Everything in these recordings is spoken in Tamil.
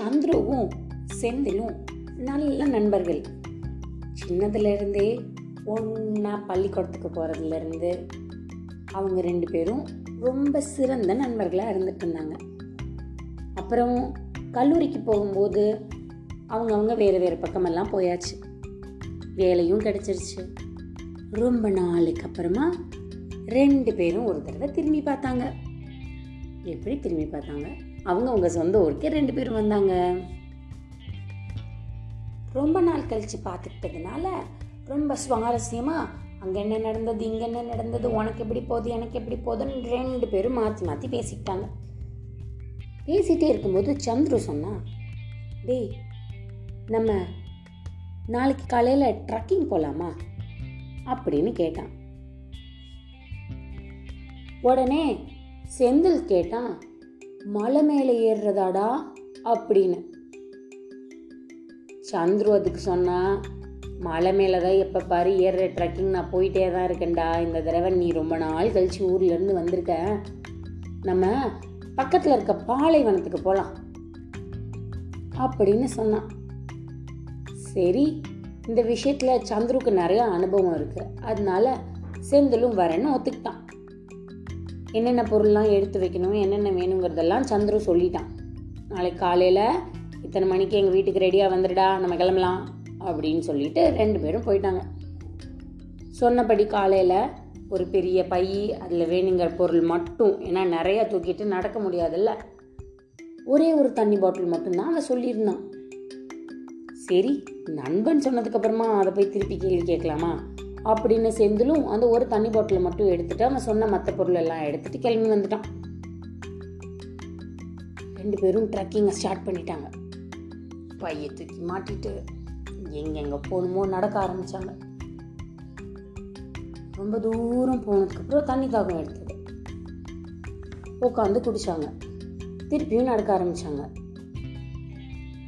சந்துருவும் செந்திலும் நல்ல நண்பர்கள். சின்னதுலேருந்தே ஒன்றா பள்ளிக்கூடத்துக்கு போகிறதுலேருந்து அவங்க ரெண்டு பேரும் ரொம்ப சிறந்த நண்பர்களாக இருந்துட்டு இருந்தாங்க. அப்புறம் கல்லூரிக்கு போகும்போது அவங்க அவங்க வேறு வேறு பக்கமெல்லாம் போயாச்சு. வேலையும் கிடச்சிருச்சு. ரொம்ப நாளுக்கு அப்புறமா ரெண்டு பேரும் ஒரு தடவை திரும்பி பார்த்தாங்க. எப்படி திரும்பி பார்த்தாங்க? அவங்க அவங்க சொந்த ஊருக்கே ரெண்டு பேரும் வந்தாங்க. ரொம்ப நாள் கழிச்சு பார்த்துக்கிட்டதுனால ரொம்ப சுவாரஸ்யமா அங்க என்ன நடந்தது இங்க என்ன நடந்தது உனக்கு எப்படி போகுது எனக்கு எப்படி போகுதுன்னு ரெண்டு பேரும் மாத்தி மாத்தி பேசிக்கிட்டாங்க. பேசிட்டே இருக்கும்போது சந்துரு சொன்னா டேய் நம்ம நாளைக்கு காலையில ட்ரக்கிங் போலாமா? அப்படின்னு கேட்டான். உடனே செந்தில் கேட்டான் மலை மேலே ஏறுறதாடா அப்படின்னு. சந்துரு அதுக்கு சொன்னா மலை மேலே தான் எப்போ பாரு ஏறுற ட்ரக்கிங் நான் போயிட்டே தான் இருக்கேன்டா. இந்த தடவை நீ ரொம்ப நாள் கழிச்சு ஊர்லேருந்து வந்திருக்க. நம்ம பக்கத்தில் இருக்க பாலைவனத்துக்கு போகலாம் அப்படின்னு சொன்னான் சரி இந்த விஷயத்தில் சந்துருக்கு நிறைய அனுபவம் இருக்குது அதனால செந்திலும் வரேன்னு ஒத்துக்கிட்டான். என்னென்ன பொருள்லாம் எடுத்து வைக்கணும் என்னென்ன வேணுங்கிறதெல்லாம் சந்துரு சொல்லிட்டான். நாளைக்கு காலையில் இத்தனை மணிக்கு எங்கள் வீட்டுக்கு ரெடியாக வந்துடுடா நம்ம கிளம்பலாம் அப்படின்னு சொல்லிட்டு ரெண்டு பேரும் போயிட்டாங்க. சொன்னபடி காலையில் ஒரு பெரிய பை அதில் வேணுங்கிற பொருள் மட்டும் ஏன்னா நிறையா தூக்கிட்டு நடக்க முடியாதுல்ல. ஒரே ஒரு தண்ணி பாட்டில் மட்டும்தான் அவன் சொல்லியிருந்தான். சரி நண்பன் சொன்னதுக்கப்புறமா அதை போய் திருப்பி கேள்வி கேட்கலாமா? அப்படின்னு செந்திலும் அந்த ஒரு தண்ணி பாட்டிலை மட்டும் எடுத்துட்டு அவன் சொன்ன மற்ற பொருள் எல்லாம் எடுத்துட்டு கிளம்பி வந்துட்டான். ரெண்டு பேரும் ட்ரக்கிங்கை ஸ்டார்ட் பண்ணிட்டாங்க. பைய தூக்கி மாட்டிட்டு எங்கெங்க போகணுமோ நடக்க ஆரம்பிச்சாங்க. ரொம்ப தூரம் போனதுக்கப்புறம் தண்ணி தாகம் எடுத்தது. உட்காந்து குடிச்சாங்க. திருப்பியும் நடக்க ஆரம்பிச்சாங்க.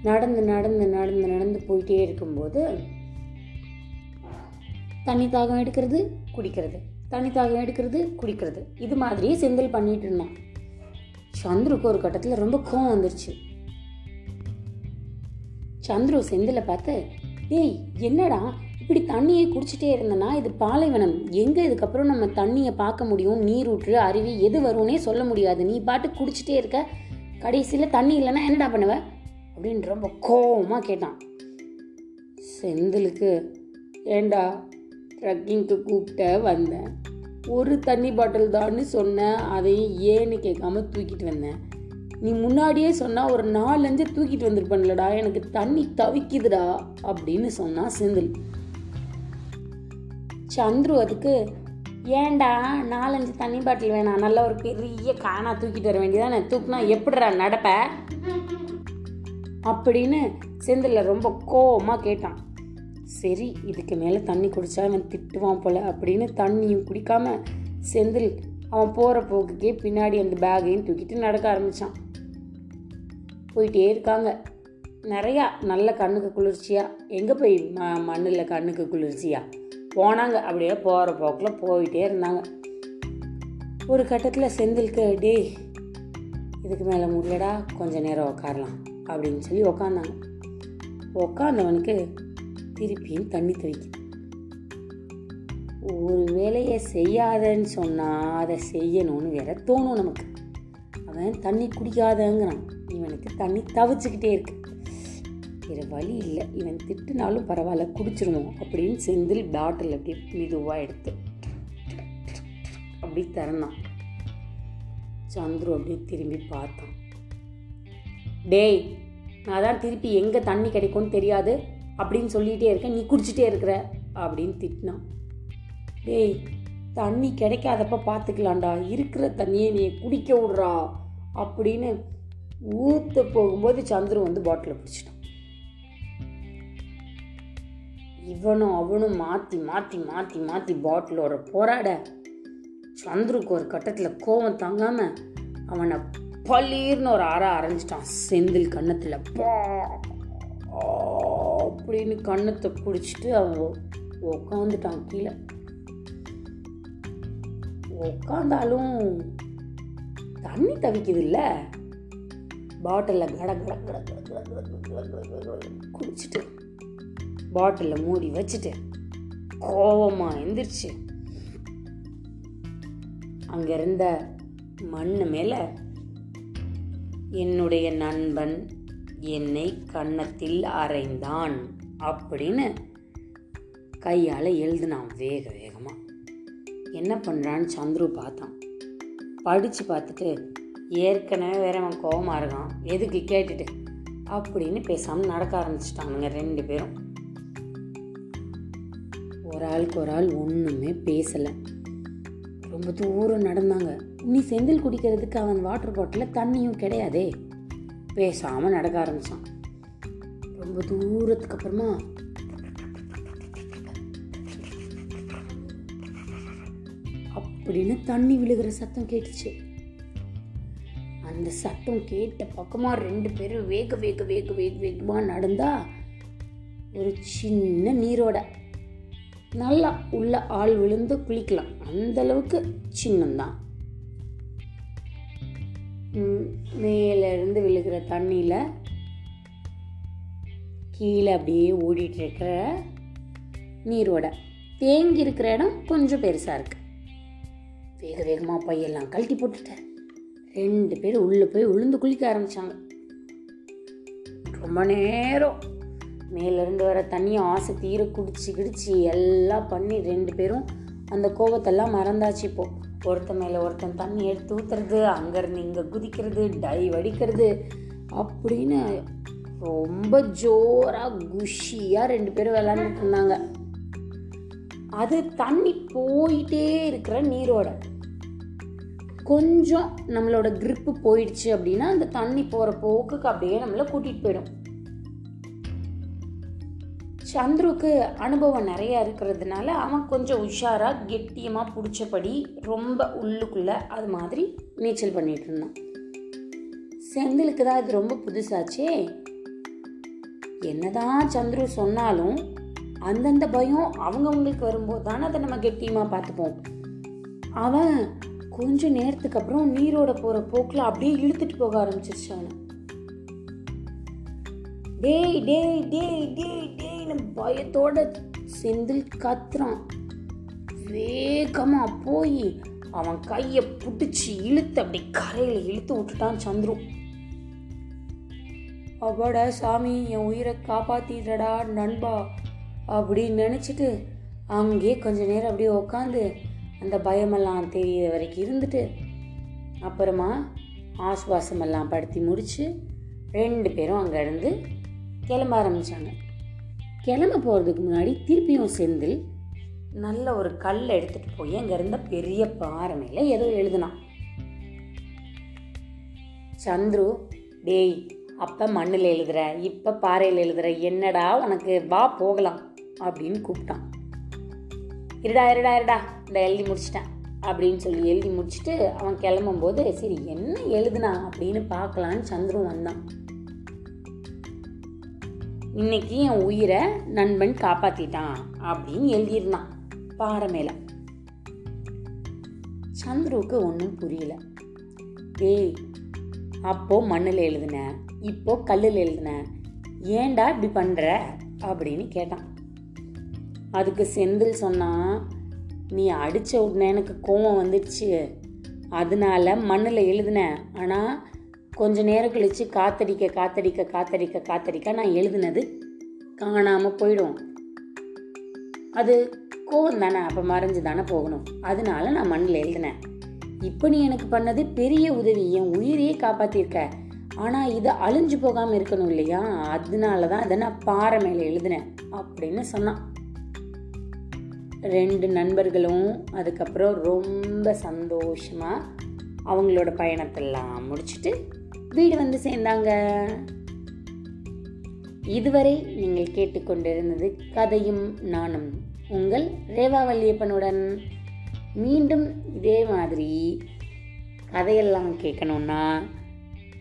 நடந்து நடந்து நடந்து நடந்து போயிட்டே இருக்கும்போது தண்ணி தாகம் எடுக்கிறது குடிக்கிறது. தண்ணி தாகம் எடுக்கிறது குடிக்கிறது. இது மாதிரியே செந்தில் பண்ணிட்டு இருந்தான் சந்துருக்கு ஒரு கட்டத்தில் ரொம்ப கோவம் வந்துருச்சு. சந்துரு செந்திலை பார்த்து டேய் என்னடா? இப்படி தண்ணியை குடிச்சிட்டே இருந்தனா? இது பாலைவனம். எங்கே இதுக்கப்புறம் நம்ம தண்ணியை பார்க்க முடியும்? நீரூற்று அருவி எது வரும்னே சொல்ல முடியாது. நீ பாட்டு குடிச்சிட்டே இருக்க. கடைசியில் தண்ணி இல்லைன்னா என்னடா பண்ணுவ? அப்படின்னு ரொம்ப கோவமாக கேட்டான். செந்திலுக்கு ஏண்டா ட்ரக்கிங்க்கு கூப்பிட்ட வந்தேன். ஒரு தண்ணி பாட்டில் தான்னு சொன்னேன் அதையும் ஏன்னு கேட்காம தூக்கிட்டு வந்தேன். நீ முன்னாடியே சொன்னால் ஒரு நாலஞ்சு தூக்கிட்டு வந்திருப்பேன்லடா எனக்கு தண்ணி தவிக்குதுடா அப்படின்னு சொன்னான் செந்தில். சந்துரு அதுக்கு ஏன்டா நாலஞ்சு தண்ணி பாட்டில் வேணாம். நல்ல ஒரு பெரிய காணா தூக்கிட்டு வர வேண்டியதானே தூக்குனா எப்படிடா நடப்ப? அப்படின்னு செந்தில் ரொம்ப கோபமாக கேட்டான். சரி இதுக்கு மேலே தண்ணி குடித்தா அவன் திட்டுவான் போல அப்படின்னு தண்ணியும் குடிக்காம செந்தில் அவன் போகிற போக்குக்கே பின்னாடி அந்த பேகையும் தூக்கிட்டு நடக்க ஆரம்பித்தான் போயிட்டே இருக்காங்க. நிறையா நல்ல கண்ணுக்கு குளிர்ச்சியா? எங்கே போய் ம மண்ணில் கண்ணுக்கு குளிர்ச்சியா? போனாங்க. அப்படியே போகிற போக்கில் போயிட்டே இருந்தாங்க. ஒரு கட்டத்தில் செந்திலுக்கு டேய் இதுக்கு மேலே முடியலடா கொஞ்ச நேரம் உக்காரலாம் அப்படின்னு சொல்லி உக்காந்தாங்க. உக்காந்தவனுக்கு திருப்பியும் தண்ணி தெளிக்கும் ஒரு வேலையை செய்யாதன்னு சொன்னால் அதை செய்யணும்னு வேற தோணும் நமக்கு. அவன் தண்ணி குடிக்காதங்கிறான். இவனுக்கு தண்ணி தவிச்சுக்கிட்டே இருக்கு. வேறு வழி இல்லை. இவன் திட்டுனாலும் பரவாயில்ல குடிச்சிருவோம் அப்படின்னு செந்தில் பாட்டில் அப்படியே மெதுவாக எடுத்து அப்படி திறந்தான். சந்துரு அப்படியே திரும்பி பார்த்தான். டேய் நான் தான் திருப்பி எங்கே தண்ணி கிடைக்கும்னு தெரியாது. அப்படின்னு சொல்லிகிட்டே இருக்கேன் நீ குடிச்சிட்டே இருக்கிற அப்படின்னு திட்டினான். டேய் தண்ணி கிடைக்காதப்ப பார்த்துக்கலாம்டா இருக்கிற தண்ணியை நீ குடிக்க விட்றா அப்படின்னு ஊற்ற போகும்போது சந்துரு வந்து பாட்டிலை பிடிச்சிட்டான். இவனும் அவனும் மாற்றி மாற்றி மாற்றி மாற்றி பாட்டிலோட போராட சந்துருக்கு ஒரு கட்டத்தில் கோவம் தாங்காமல் அவனை பளீர்னு ஒரு அற அரைஞ்சிட்டான். செந்தில் கன்னத்தில் பா அப்படின்னு கண்ணத்தை பிடிச்சிட்டு அவன் உக்காந்துட்டான் கீழே உக்காந்தாலும் தண்ணி தவிக்குது இல்லை பாட்டிலில் கட கட கட குடிச்சிட்டு பாட்டிலில் மூடி வச்சுட்டு கோபமாக எந்திரிச்சு அங்கே இருந்த மண்ணு மேலே என்னுடைய நண்பன் என்னை கன்னத்தில் அரைந்தான் அப்படின்னு கையால் எழுதுனான் வேக வேகமாக என்ன பண்ணுறான்னு சந்துரு பார்த்தான். படித்து பார்த்துட்டு ஏற்கனவே வேற அவன் கோவமாக இருக்கான் எதுக்கு கேட்டுட்டு அப்படின்னு பேசாமல் நடக்க ஆரம்பிச்சிட்டானுங்க ரெண்டு பேரும். ஒரு ஆளுக்கு ஒரு ஆள் ஒன்றுமே பேசலை. ரொம்ப தூரம் நடந்தாங்க. நீ செந்தில் குடிக்கிறதுக்கு அவன் வாட்டர் பாட்டிலில் தண்ணியும் கிடையாதே. பேசாமல் நடக்க ஆரம்பித்தான் ரொம்ப தூரத்துக்கு அப்புறமா அப்படின்னு தண்ணி விழுகிற சத்தம் கேட்டுச்சு. அந்த சத்தம் கேட்ட பக்கமாக ரெண்டு பேரும் வேக வேக வேக வேக வேகமாக நடந்தா ஒரு சின்ன நீரோட நல்லா உள்ள ஆள் விழுந்து குளிக்கலாம். அந்த அளவுக்கு சின்னம்தான். மேலேருந்து விழுகிற தண்ணியில் கீழே அப்படியே ஓடிட்டு இருக்கிற நீரோட. தேங்கி இருக்கிற இடம் கொஞ்சம் பெருசாக இருக்கு. வேக வேகமாக பையெல்லாம் கழட்டி போட்டுட்டேன். ரெண்டு பேர் உள்ளே போய் உளுந்து குளிக்க ஆரம்பிச்சாங்க. ரொம்ப நேரம். மேலேருந்து வர தண்ணியை ஆசை தீர குடிச்சு கிடிச்சு எல்லாம் பண்ணி ரெண்டு பேரும் அந்த கோபத்தெல்லாம் மறந்தாச்சு இப்போ. ஒருத்தன் மேலே ஒருத்தன் தண்ணி எடுத்து ஊற்றுறது அங்கேருந்து இங்கே குதிக்கிறது டைவ் அடிக்கிறது அப்படின்னு ரொம்ப ஜோராக குஷியாக ரெண்டு பேரும் விளாண்டுட்டு இருந்தாங்க. அது தண்ணி போயிட்டே இருக்கிற நீரோட. கொஞ்சம் நம்மளோட க்ரிப்பு போயிடுச்சு அப்படின்னா அந்த தண்ணி போகிற போக்குக்கு அப்படியே நம்மளை கூட்டிகிட்டு போயிடும். சந்துருக்கு அனுபவம் நிறையா இருக்கிறதுனால அவன் கொஞ்சம் உஷாராக கெட்டியமாக பிடிச்சபடி ரொம்ப உள்ளுக்குள்ளே அது மாதிரி நீச்சல் பண்ணிகிட்டு இருந்தான். செந்திலுக்கு தான் இது ரொம்ப புதுசாச்சே. என்னதான் சந்துரு சொன்னாலும் அந்தந்த பயம் அவங்கவுங்களுக்கு வரும்போது தானே அதை நம்ம கெட்டியமாக பார்த்துப்போம். அவன் கொஞ்ச நேரத்துக்கு அப்புறம் நீரோட போகிற போக்கில் அப்படியே இழுத்துட்டு போக ஆரம்பிச்சிருச்சு அவனை டேய் டேய் டேய் டேய் டேய்னு பயத்தோட செந்தில் கத்துறான். வேகமாக போய் அவன் கையை பிடிச்சி இழுத்து அப்படி கரையில் இழுத்து விட்டுட்டான் சந்துரு. அப்பாடா சாமி என் உயிரை காப்பாத்திடுறடா நண்பா அப்படின்னு நினச்சிட்டு அங்கேயே கொஞ்ச நேரம் அப்படியே உட்காந்து அந்த பயமெல்லாம் தெரியற வரைக்கும் இருந்துட்டு அப்புறமா ஆஸ்வாசமெல்லாம் படுத்தி முடிச்சு ரெண்டு பேரும் அங்கேருந்து கிளம்ப ஆரம்பித்தாங்க கிளம்ப போகிறதுக்கு முன்னாடி திருப்பியும் செந்தில் நல்ல ஒரு கல்லை எடுத்துகிட்டு போய் அங்கே இருந்த பெரிய பாறை மேலே ஏதோ எழுதுனான். சந்துரு டேய் அப்போ மண்ணில் எழுதுற இப்போ பாறையில் எழுதுற என்னடா உனக்கு வா போகலாம் அப்படின்னு கூப்பிட்டான். இருடா இருடா இருடா இந்த எழுதி முடிச்சிட்டேன் அப்படின்னு சொல்லி எழுதி முடிச்சுட்டு அவன் கிளம்பும்போது சரி என்ன எழுதுனா? அப்படின்னு பார்க்கலான்னு சந்துரும் வந்தான். இன்னைக்கு என் உயிரை நண்பன் காப்பாத்திட்டான் அப்படின்னு எழுதியிருந்தான் பாறை மேலே. சந்துருவுக்கு ஒன்றும் புரியல. டேய் அப்போ மண்ணில் எழுதுன இப்போ கல்லில் எழுதுன ஏன்டா இப்படி பண்ற? அப்படின்னு கேட்டான். அதுக்கு செந்தில் சொன்னான் நீ அடித்த உடனே எனக்கு கோவம் வந்துடுச்சு. அதனால மண்ணில் எழுதினேன் ஆனால் கொஞ்ச நேரம் கழித்து காத்தடிக்க காத்தடிக்க காத்தடிக்க காத்தடிக்க நான் எழுதினது காணாமல் போயிடும். அது கோவம் தானே அப்போ மறைஞ்சு தானே போகணும். அதனால நான் மண்ணில் எழுதினேன். இப்போ நீ எனக்கு பண்ணது பெரிய உதவி என் உயிரையே காப்பாற்றிருக்க ஆனால் இது அழிஞ்சு போகாமல் இருக்கணும் இல்லையா? அதனால தான் இதை நான் பாறை மேலே எழுதினேன் அப்படின்னு சொன்னான். ரெண்டு நண்பர்களும் அதுக்கப்புறம் ரொம்ப சந்தோஷமாக அவங்களோட பயணத்தெல்லாம் முடிச்சுட்டு வீடு வந்து சேர்ந்தாங்க. இதுவரை நீங்கள் கேட்டுக்கொண்டிருந்தது கதையும் நானும். உங்கள் ரேவா வல்லியப்பனுடன் மீண்டும் இதே மாதிரி கதையெல்லாம் கேட்கணுன்னா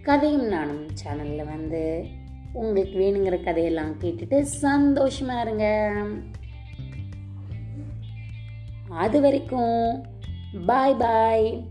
கதையும் நானும் சேனலில் வந்து உங்களுக்கு வேணுங்கிற கதையெல்லாம் கேட்டுட்டு சந்தோஷமா இருங்க. அது வரைக்கும் பாய் பாய்